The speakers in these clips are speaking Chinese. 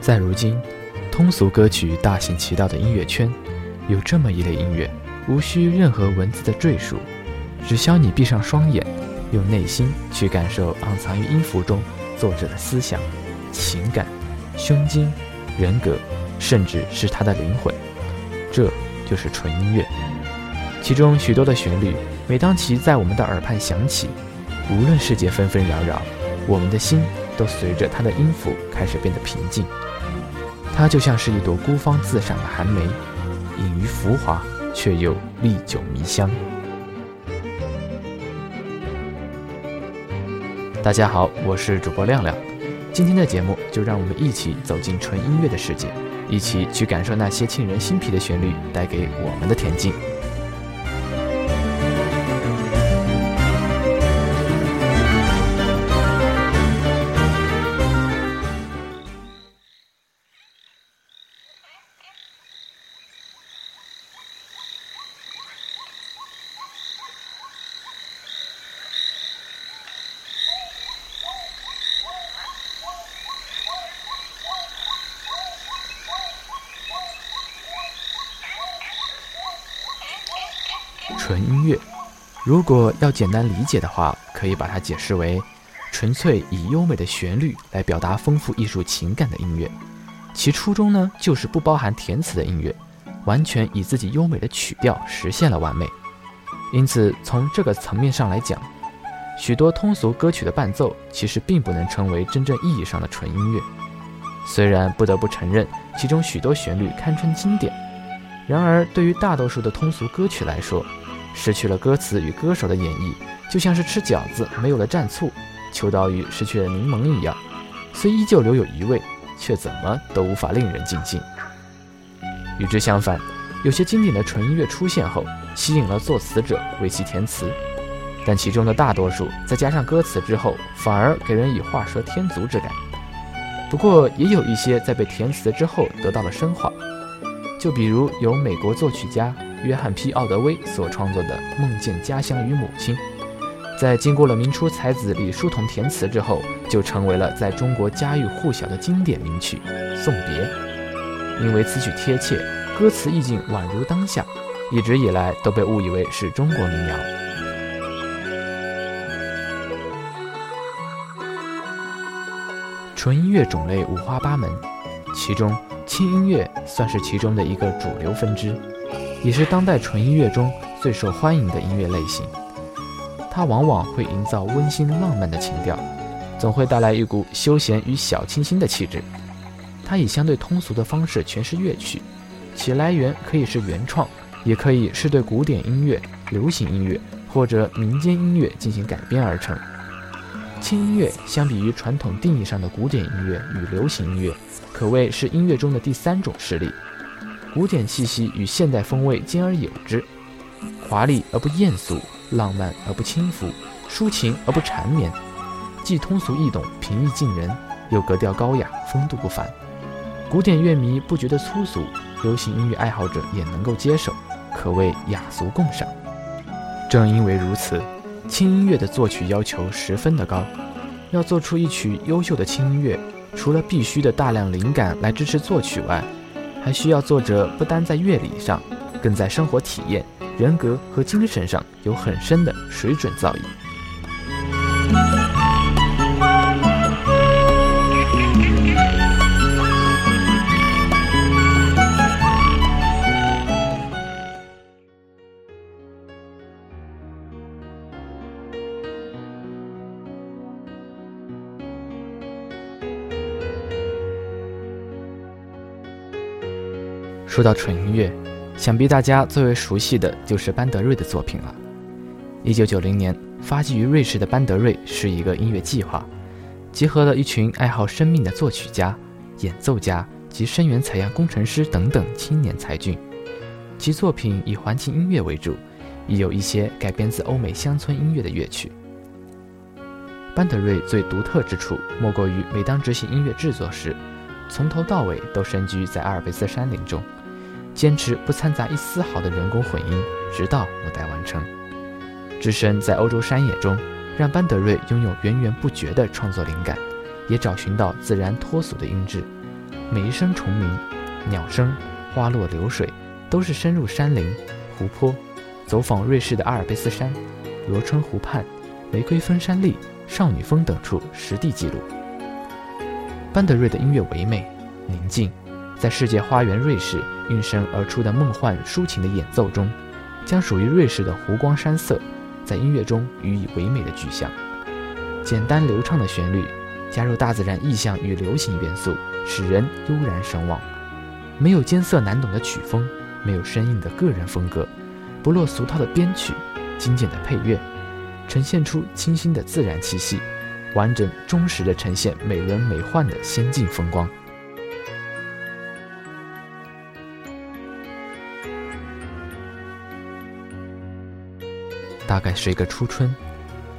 在如今，通俗歌曲大行其道的音乐圈，有这么一类音乐，无需任何文字的赘述，只需要你闭上双眼，用内心去感受暗藏于音符中作者的思想、情感、胸襟、人格，甚至是他的灵魂。这就是纯音乐。其中许多的旋律，每当其在我们的耳畔响起，无论世界纷纷扰扰，我们的心都随着它的音符开始变得平静。它就像是一朵孤芳自赏的寒梅，隐于浮华，却又历久弥香。大家好，我是主播亮亮，今天的节目就让我们一起走进纯音乐的世界，一起去感受那些沁人心脾的旋律带给我们的恬静。纯音乐，如果要简单理解的话，可以把它解释为纯粹以优美的旋律来表达丰富艺术情感的音乐。其初衷呢，就是不包含填词的音乐，完全以自己优美的曲调实现了完美。因此，从这个层面上来讲，许多通俗歌曲的伴奏其实并不能称为真正意义上的纯音乐。虽然不得不承认，其中许多旋律堪称经典。然而，对于大多数的通俗歌曲来说，失去了歌词与歌手的演绎，就像是吃饺子没有了蘸醋，秋刀鱼失去了柠檬一样，虽依旧留有余味，却怎么都无法令人尽兴。与之相反，有些经典的纯音乐出现后，吸引了作词者为其填词，但其中的大多数在加上歌词之后，反而给人以画蛇添足之感。不过，也有一些在被填词之后得到了升华。就比如由美国作曲家约翰 ·P· 奥德威所创作的《梦见家乡与母亲》，在经过了明初才子李叔同填词之后，就成为了在中国家喻户晓的经典名曲《送别》。因为此曲贴切，歌词意境宛如当下，一直以来都被误以为是中国民谣。纯音乐种类五花八门，其中。轻音乐算是其中的一个主流分支，也是当代纯音乐中最受欢迎的音乐类型。它往往会营造温馨浪漫的情调，总会带来一股休闲与小清新的气质。它以相对通俗的方式诠释乐曲，其来源可以是原创，也可以是对古典音乐、流行音乐或者民间音乐进行改编而成。轻音乐相比于传统定义上的古典音乐与流行音乐。可谓是音乐中的第三种势力，古典气息与现代风味兼而有之，华丽而不艳俗，浪漫而不轻浮，抒情而不缠绵，既通俗易懂、平易近人，又格调高雅、风度不凡。古典乐迷不觉得粗俗，流行音乐爱好者也能够接受，可谓雅俗共赏。正因为如此，轻音乐的作曲要求十分的高，要做出一曲优秀的轻音乐。除了必须的大量灵感来支持作曲外，还需要作者不单在乐理上，更在生活体验、人格和精神上有很深的水准造诣。说到纯音乐，想必大家最为熟悉的就是班德瑞的作品了。一九九零年，发迹于瑞士的班德瑞是一个音乐计划，结合了一群爱好生命的作曲家、演奏家及声源采样工程师等等青年才俊。其作品以环境音乐为主，亦有一些改编自欧美乡村音乐的乐曲。班德瑞最独特之处，莫过于每当执行音乐制作时，从头到尾都深居在阿尔卑斯山林中。坚持不掺杂一丝毫的人工混音，直到母带完成。置身在欧洲山野中，让班德瑞拥有源源不绝的创作灵感，也找寻到自然脱俗的音质。每一声虫鸣、鸟声、花落流水，都是深入山林、湖泊，走访瑞士的阿尔卑斯山、罗春湖畔、玫瑰峰山麓、少女峰等处实地记录。班德瑞的音乐唯美、宁静，在世界花园瑞士运声而出的梦幻抒情的演奏中，将属于瑞士的湖光山色。在音乐中予以唯美的具象，简单流畅的旋律，加入大自然意象与流行元素，使人悠然神往。没有艰涩难懂的曲风，没有生硬的个人风格，不落俗套的编曲，精简的配乐，呈现出清新的自然气息，完整忠实的呈现美轮美奂的仙境风光。大概是一个初春，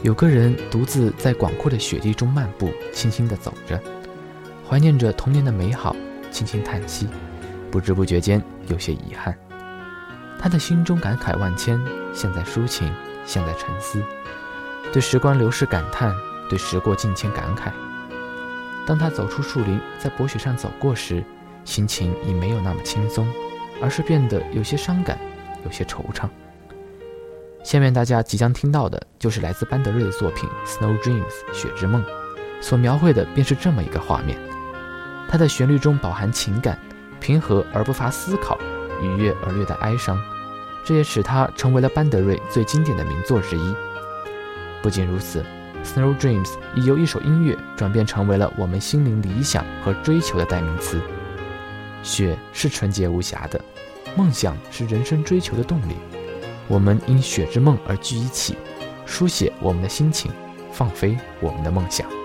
有个人独自在广阔的雪地中漫步，轻轻地走着，怀念着童年的美好，轻轻叹息，不知不觉间有些遗憾。他的心中感慨万千，像在抒情，像在沉思，对时光流逝感叹，对时过境迁感慨。当他走出树林，在薄雪上走过时，心情已没有那么轻松，而是变得有些伤感，有些惆怅。下面大家即将听到的就是来自班德瑞的作品《Snow Dreams》雪之梦，所描绘的便是这么一个画面。它的旋律中饱含情感，平和而不乏思考，愉悦而略带哀伤，这也使它成为了班德瑞最经典的名作之一。不仅如此，《Snow Dreams》已由一首音乐转变成为了我们心灵理想和追求的代名词。雪是纯洁无瑕的，梦想是人生追求的动力。我们因雪之梦而聚一起，书写我们的心情，放飞我们的梦想。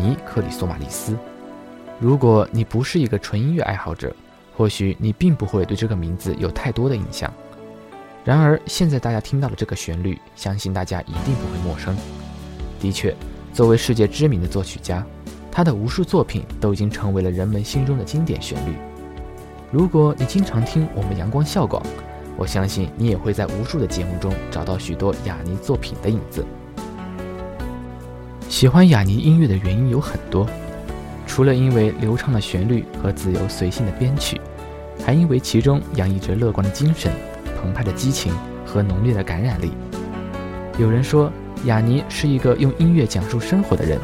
尼·克里索马利斯。如果你不是一个纯音乐爱好者，或许你并不会对这个名字有太多的印象。然而，现在大家听到的这个旋律，相信大家一定不会陌生。的确，作为世界知名的作曲家，他的无数作品都已经成为了人们心中的经典旋律。如果你经常听我们阳光校广，我相信你也会在无数的节目中找到许多雅尼作品的影子。喜欢雅尼音乐的原因有很多，除了因为流畅的旋律和自由随性的编曲，还因为其中洋溢着乐观的精神、澎湃的激情和浓烈的感染力。有人说，雅尼是一个用音乐讲述生活的人。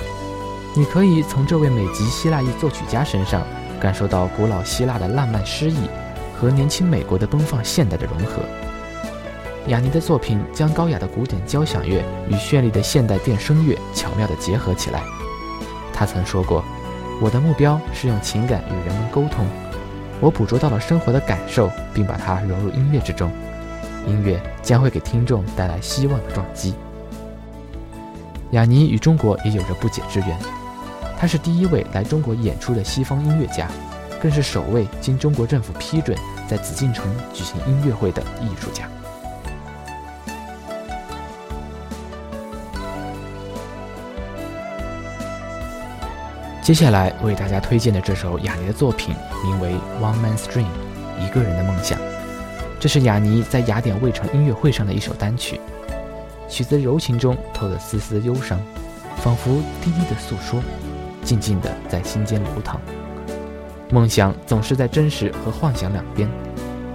你可以从这位美籍希腊裔作曲家身上。感受到古老希腊的浪漫诗意和年轻美国的奔放现代的融合。雅尼的作品将高雅的古典交响乐与绚丽的现代电声乐巧妙地结合起来。他曾说过：“我的目标是用情感与人们沟通。我捕捉到了生活的感受，并把它融入音乐之中。音乐将会给听众带来希望的撞击。”雅尼与中国也有着不解之缘。他是第一位来中国演出的西方音乐家，更是首位经中国政府批准在紫禁城举行音乐会的艺术家。接下来为大家推荐的这首雅尼的作品，名为《One Man's Dream》，一个人的梦想。这是雅尼在雅典卫城音乐会上的一首单曲，曲子柔情中透着丝丝忧伤，仿佛低低的诉说。静静地在心间流淌，梦想总是在真实和幻想两边，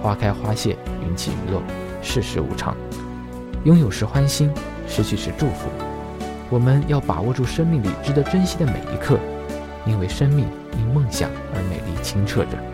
花开花谢，云起云落，世事无常。拥有时欢欣，失去时祝福。我们要把握住生命里值得珍惜的每一刻，因为生命因梦想而美丽清澈着。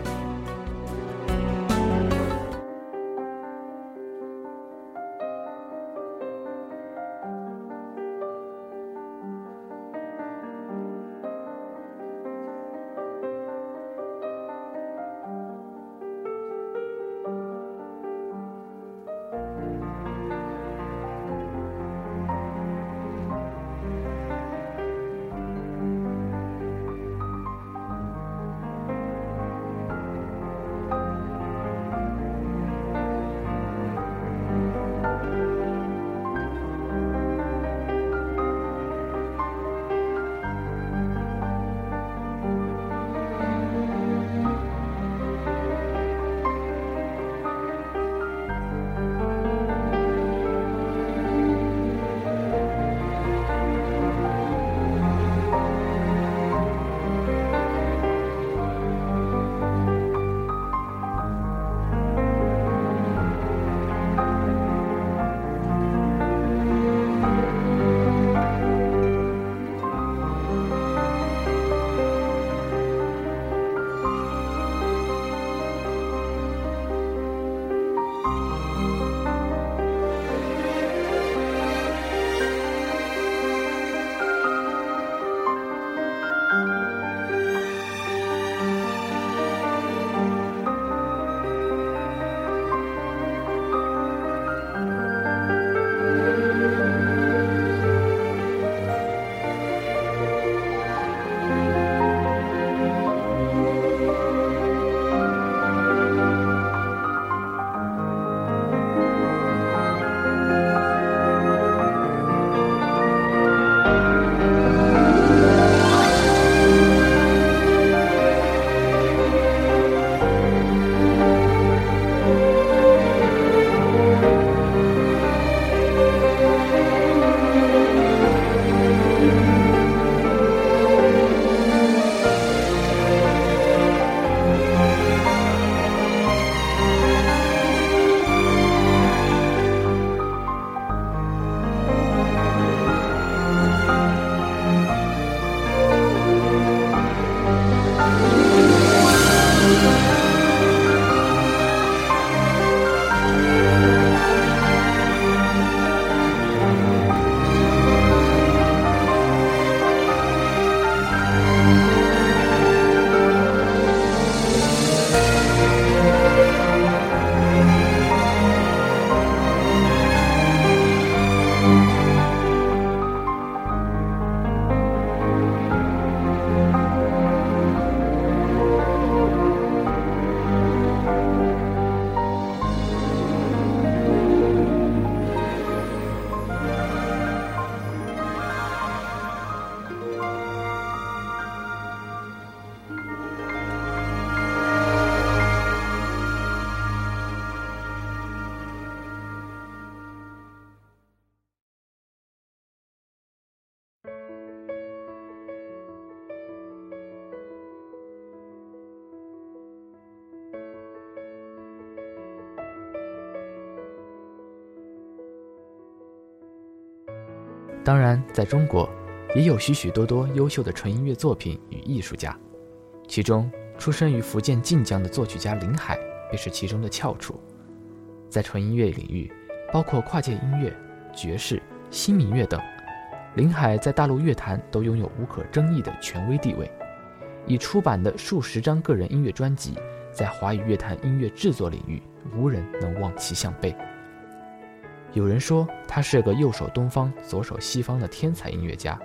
当然，在中国，也有许许多多优秀的纯音乐作品与艺术家，其中出生于福建晋江的作曲家林海便是其中的翘楚。在纯音乐领域，包括跨界音乐、爵士、新民乐等，林海在大陆乐坛都拥有无可争议的权威地位。已出版的数十张个人音乐专辑，在华语乐坛音乐制作领域，无人能望其项背。有人说他是个右手东方、左手西方的天才音乐家，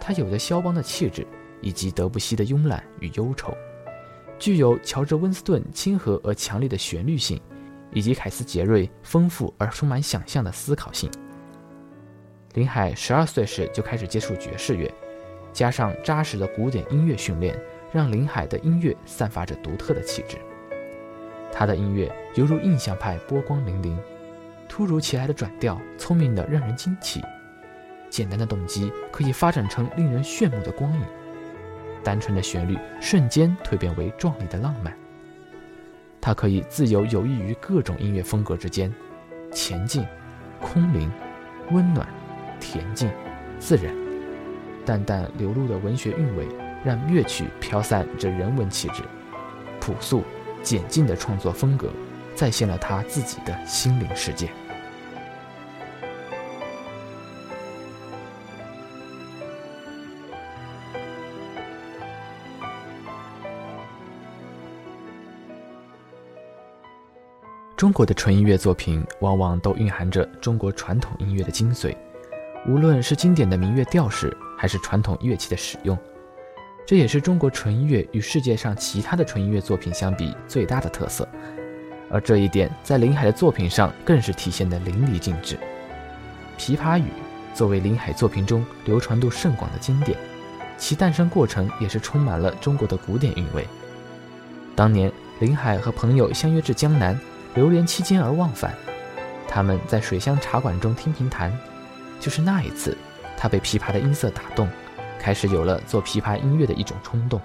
他有着肖邦的气质，以及德布西的慵懒与忧愁，具有乔治温斯顿亲和而强烈的旋律性。以及凯斯·杰瑞丰富而充满想象的思考性。林海十二岁时就开始接触爵士乐，加上扎实的古典音乐训练，让林海的音乐散发着独特的气质。他的音乐犹如印象派波光粼粼，突如其来的转调聪明的让人惊奇，简单的动机可以发展成令人炫目的光影，单纯的旋律瞬间蜕变为壮丽的浪漫。它可以自由游弋于各种音乐风格之间，前进、空灵、温暖、恬静、自然，淡淡流露的文学韵味，让乐曲飘散着人文气质。朴素、简净的创作风格，再现了他自己的心灵世界。中国的纯音乐作品往往都蕴含着中国传统音乐的精髓，无论是经典的民乐调式，还是传统乐器的使用，这也是中国纯音乐与世界上其他的纯音乐作品相比最大的特色。而这一点在林海的作品上更是体现得淋漓尽致。《琵琶语》作为林海作品中流传度甚广的经典，其诞生过程也是充满了中国的古典韵味。当年林海和朋友相约至江南。流连期间而忘返，他们在水乡茶馆中听评弹，就是那一次，他被琵琶的音色打动，开始有了做琵琶音乐的一种冲动。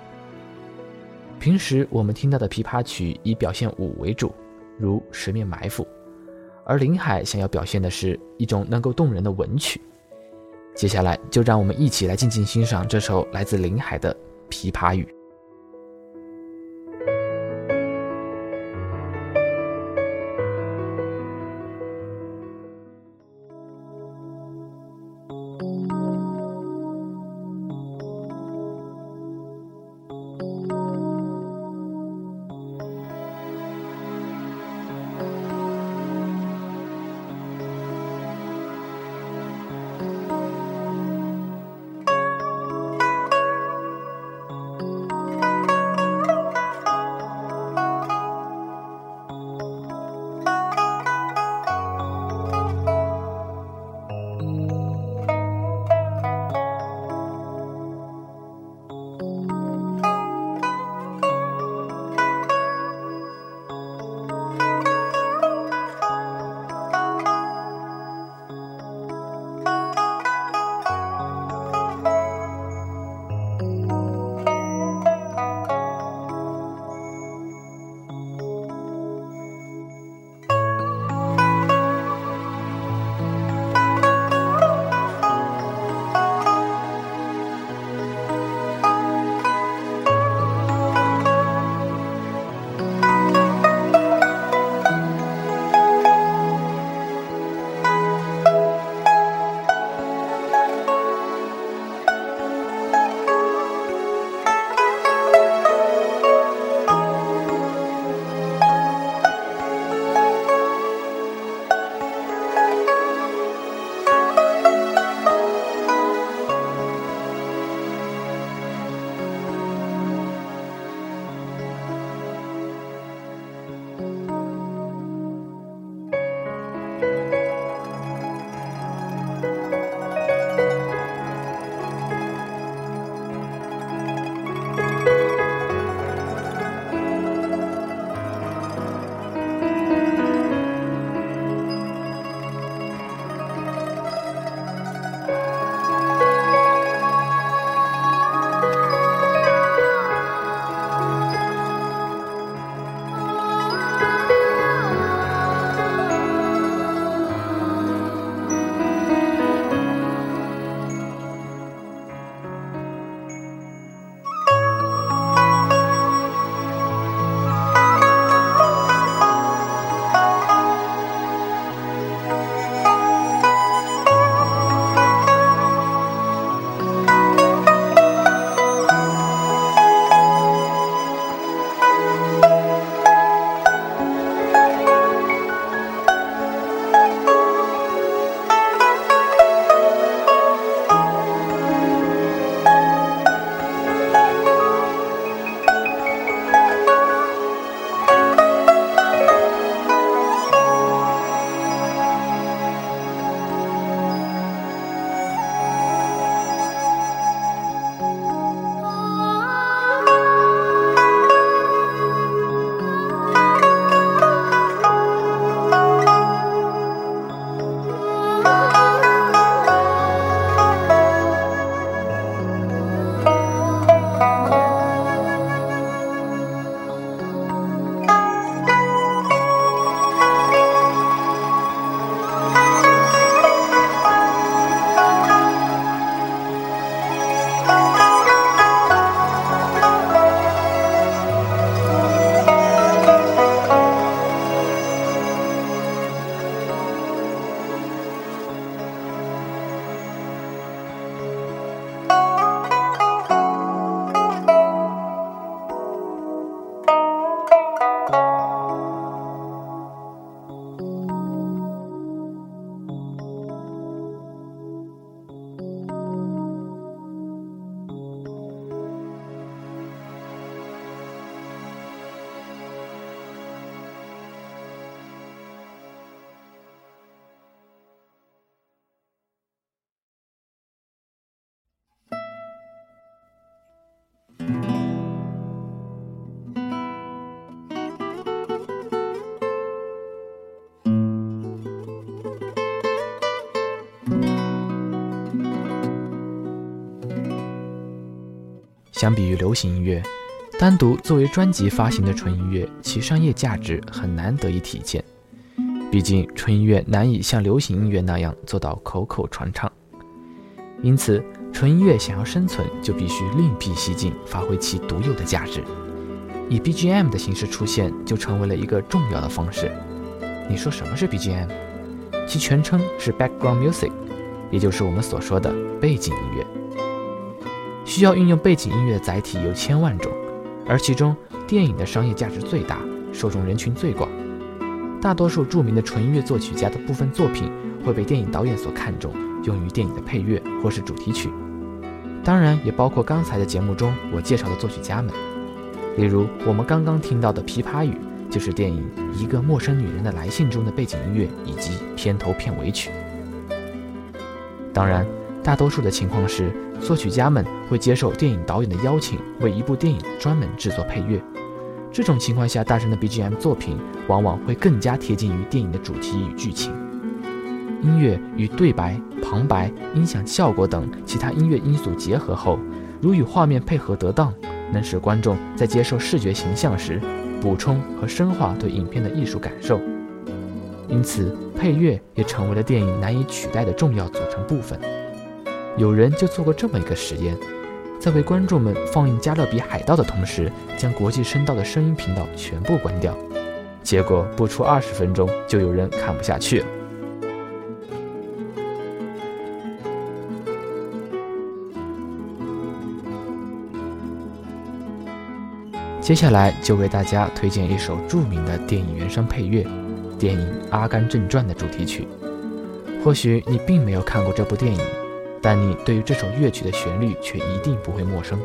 平时我们听到的琵琶曲以表现舞为主，如《十面埋伏》，而林海想要表现的是一种能够动人的文曲。接下来就让我们一起来静静欣赏这首来自林海的《琵琶语》。相比于流行音乐，单独作为专辑发行的纯音乐，其商业价值很难得以体现。毕竟纯音乐难以像流行音乐那样做到口口传唱，因此纯音乐想要生存，就必须另辟蹊径，发挥其独有的价值。以 BGM 的形式出现，就成为了一个重要的方式。你说什么是 BGM？其全称是 Background Music，也就是我们所说的背景音乐。需要运用背景音乐的载体有千万种，而其中电影的商业价值最大，受众人群最广。大多数著名的纯音乐作曲家的部分作品会被电影导演所看重，用于电影的配乐或是主题曲。当然，也包括刚才的节目中我介绍的作曲家们，例如我们刚刚听到的《琵琶语》，就是电影《一个陌生女人的来信》中的背景音乐以及片头片尾曲。当然。大多数的情况是，作曲家们会接受电影导演的邀请，为一部电影专门制作配乐。这种情况下，大神的 BGM 作品往往会更加贴近于电影的主题与剧情。音乐与对白、旁白、音响效果等其他音乐因素结合后，如与画面配合得当，能使观众在接受视觉形象时，补充和深化对影片的艺术感受。因此，配乐也成为了电影难以取代的重要组成部分。有人就做过这么一个实验，在为观众们放映《加勒比海盗》的同时，将国际声道的声音频道全部关掉。结果不出二十分钟，就有人看不下去了。接下来就为大家推荐一首著名的电影原声配乐，电影《阿甘正传》的主题曲。或许你并没有看过这部电影。但你对于这首乐曲的旋律却一定不会陌生。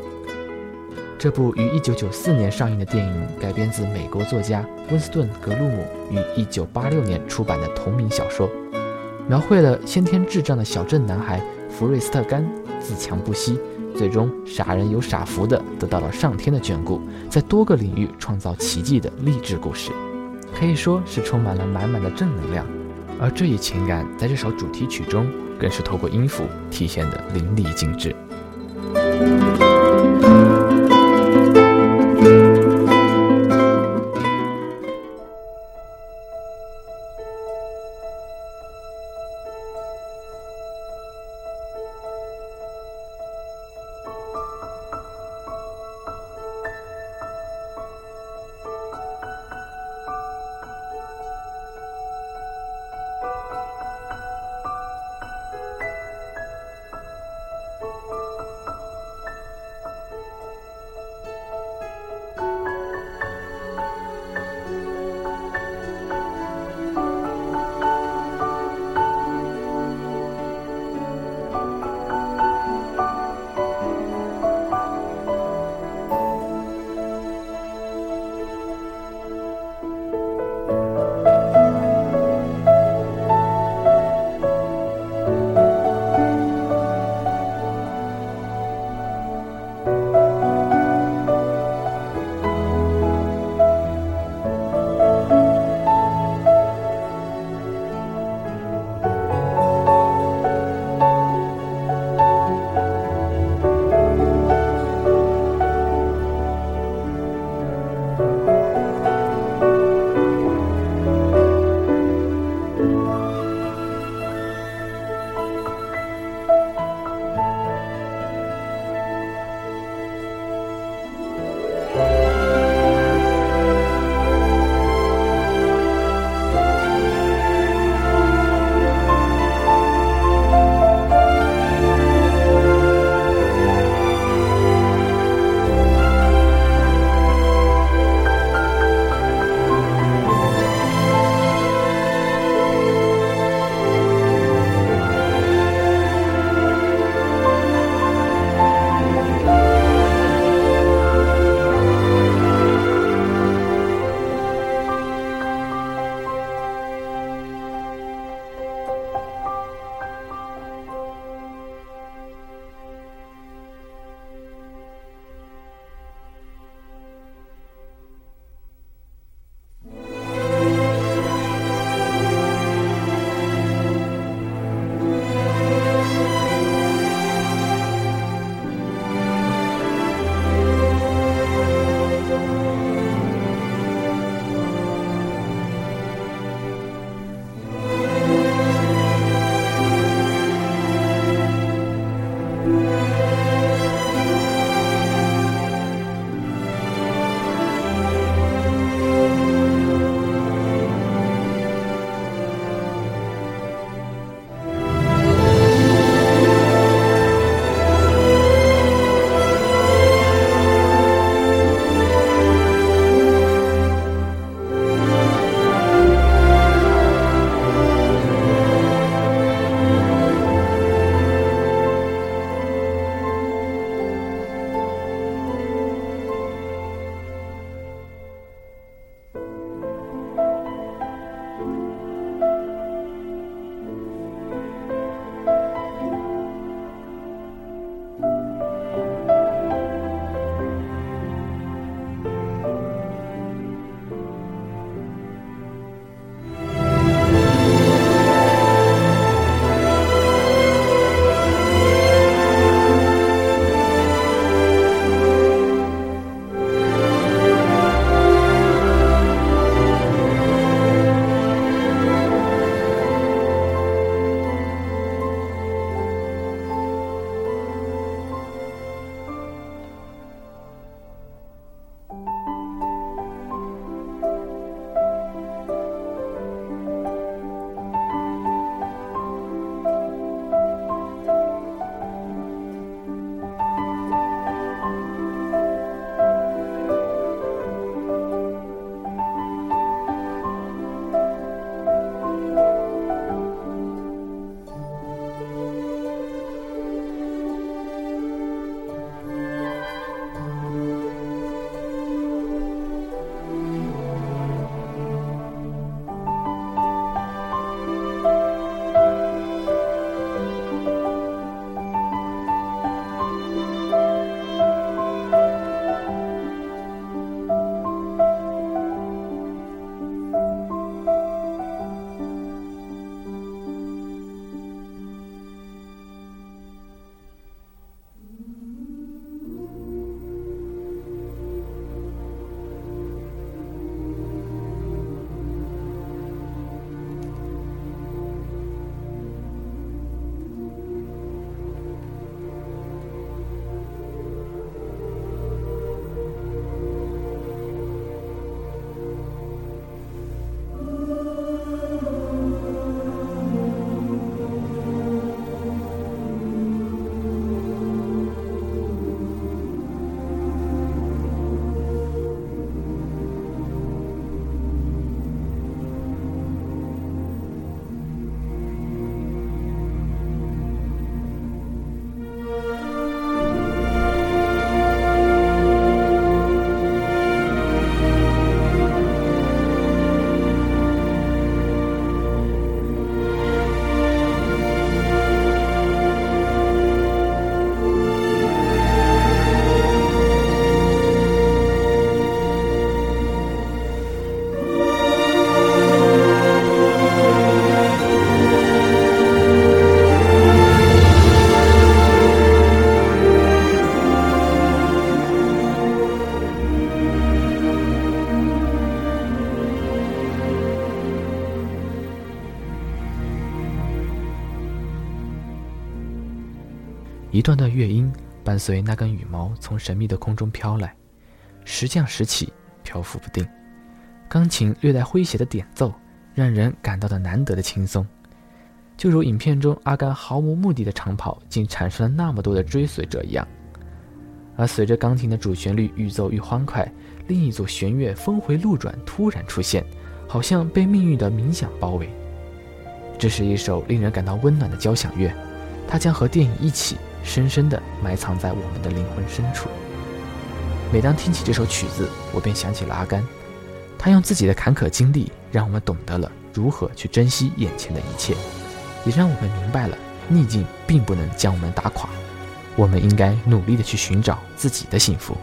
这部于1994年上映的电影改编自美国作家温斯顿·格鲁姆于1986年出版的同名小说，描绘了先天智障的小镇男孩福瑞斯特·甘自强不息，最终傻人有傻福的得到了上天的眷顾，在多个领域创造奇迹的励志故事，可以说是充满了满满的正能量。而这一情感在这首主题曲中。更是透过音符体现的淋漓尽致。一段段乐音伴随那根羽毛从神秘的空中飘来，时降时起，漂浮不定。钢琴略带诙谐的点奏，让人感到的难得的轻松，就如影片中阿甘毫无目的的长跑，竟产生了那么多的追随者一样。而随着钢琴的主旋律愈奏愈欢快，另一组弦乐峰回路转，突然出现，好像被命运的冥想包围。这是一首令人感到温暖的交响乐，它将和电影一起。深深地埋藏在我们的灵魂深处。每当听起这首曲子，我便想起了阿甘。他用自己的坎坷经历，让我们懂得了如何去珍惜眼前的一切，也让我们明白了逆境并不能将我们打垮。我们应该努力地去寻找自己的幸福。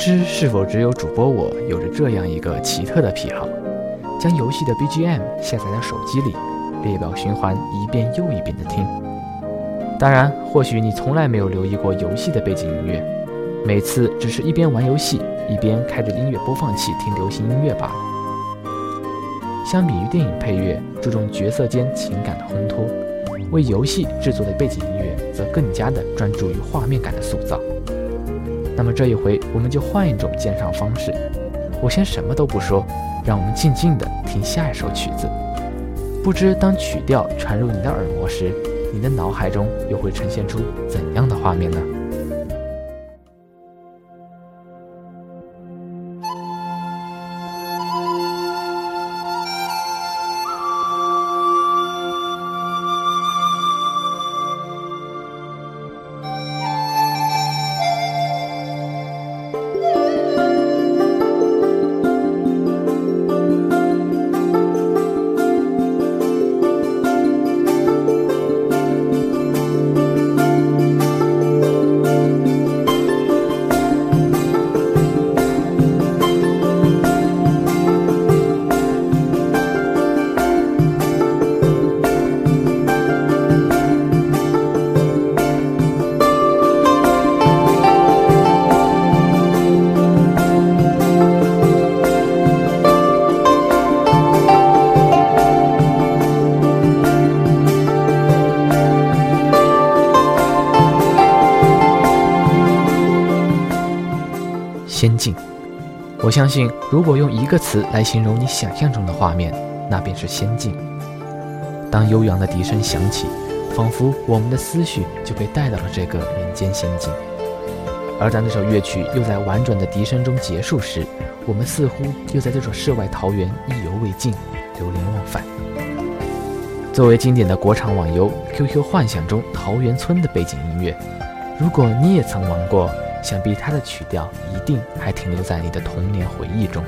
知是否只有主播我有着这样一个奇特的癖好，将游戏的 BGM 下载到手机里，列表循环一遍又一遍的听。当然，或许你从来没有留意过游戏的背景音乐，每次只是一边玩游戏一边开着音乐播放器听流行音乐罢了。相比于电影配乐注重角色间情感的烘托，为游戏制作的背景音乐则更加的专注于画面感的塑造。那么这一回，我们就换一种鉴赏方式。我先什么都不说，让我们静静的听下一首曲子。不知当曲调传入你的耳膜时，你的脑海中又会呈现出怎样的画面呢？仙境，我相信，如果用一个词来形容你想象中的画面，那便是仙境。当悠扬的笛声响起，仿佛我们的思绪就被带到了这个人间仙境。而当这首乐曲又在婉转的笛声中结束时，我们似乎又在这座世外桃源意犹未尽，流连忘返。作为经典的国产网游《QQ 幻想》中桃源村的背景音乐，如果你也曾玩过。想必它的曲调一定还停留在你的童年回忆中。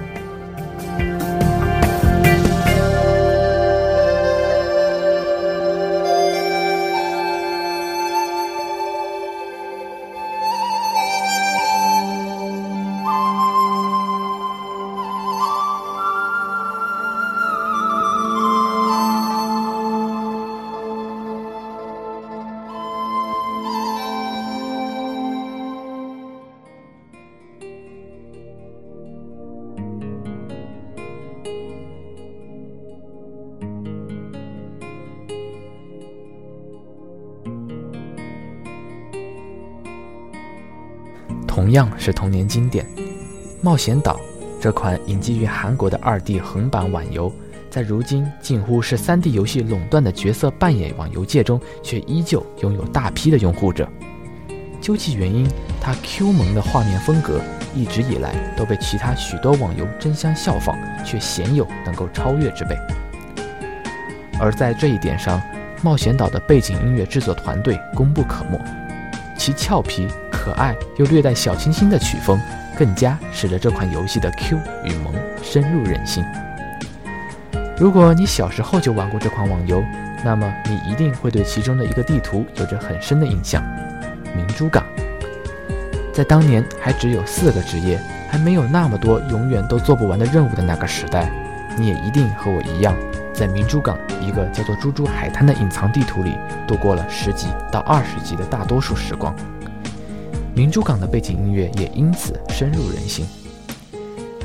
是童年经典，《冒险岛》这款引进于韩国的二 D 横版网游，在如今近乎是三 D 游戏垄断的角色扮演网游界中，却依旧拥有大批的拥护者。究其原因，它 Q 萌的画面风格一直以来都被其他许多网游争相效仿，却鲜有能够超越之辈。而在这一点上，《冒险岛》的背景音乐制作团队功不可没，其俏皮、可爱又略带小清新的曲风，更加使得这款游戏的 Q 与萌深入人心。如果你小时候就玩过这款网游，那么你一定会对其中的一个地图有着很深的印象。明珠港，在当年还只有四个职业，还没有那么多永远都做不完的任务的那个时代，你也一定和我一样，在明珠港一个叫做“猪猪海滩”的隐藏地图里度过了十级到二十级的大多数时光。明珠港的背景音乐也因此深入人心。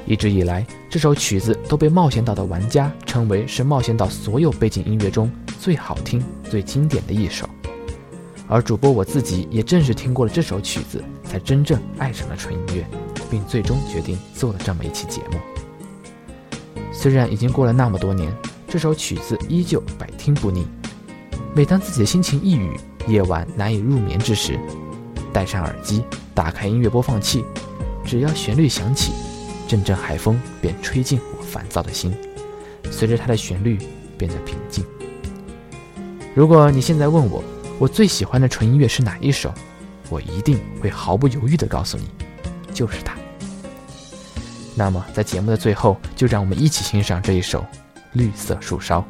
一直以来，这首曲子都被冒险岛的玩家称为是冒险岛所有背景音乐中最好听、最经典的一首。而主播我自己也正是听过了这首曲子，才真正爱上了纯音乐，并最终决定做了这么一期节目。虽然已经过了那么多年，这首曲子依旧百听不腻。每当自己的心情抑郁、夜晚难以入眠之时，戴上耳机，打开音乐播放器，只要旋律响起，阵阵海风便吹进我烦躁的心，随着它的旋律变得平静。如果你现在问我，我最喜欢的纯音乐是哪一首？我一定会毫不犹豫地告诉你，就是它。那么，在节目的最后，就让我们一起欣赏这一首《绿色树梢》。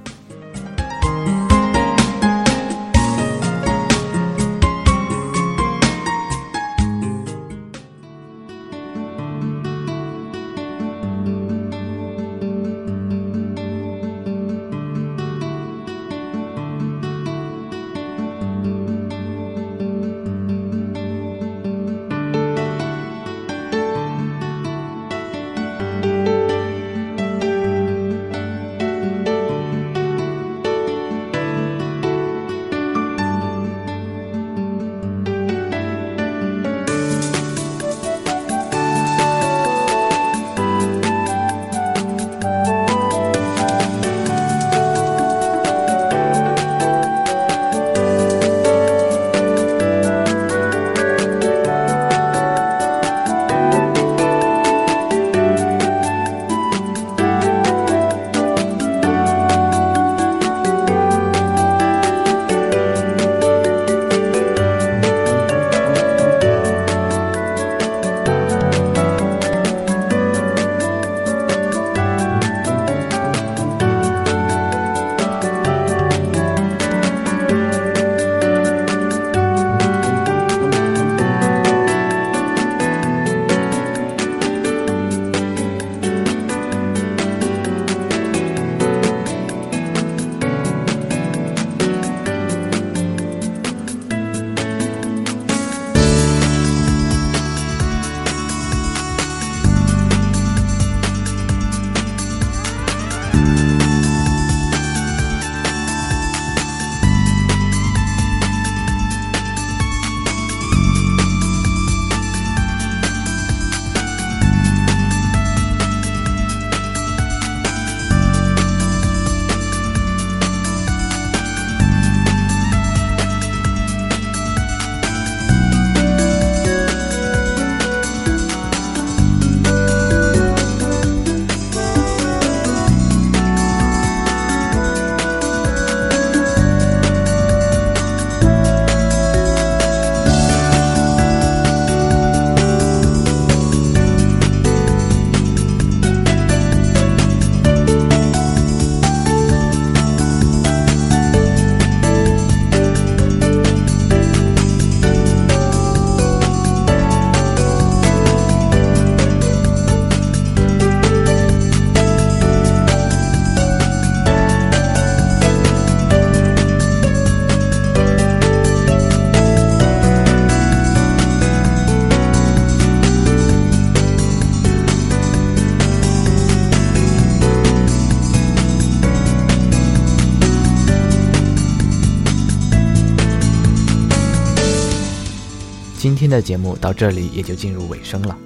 今天的节目到这里也就进入尾声了。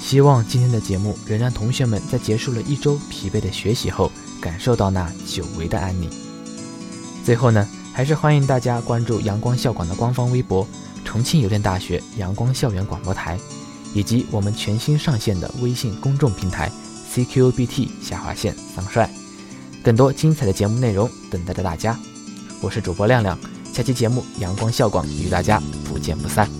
希望今天的节目能让同学们在结束了一周疲惫的学习后，感受到那久违的安宁。最后呢，还是欢迎大家关注阳光校广的官方微博“重庆邮电大学阳光校园广播台”，以及我们全新上线的微信公众平台 “CQBT 下划线桑帅”，更多精彩的节目内容等待着大家。我是主播亮亮，下期节目阳光校广与大家不见不散。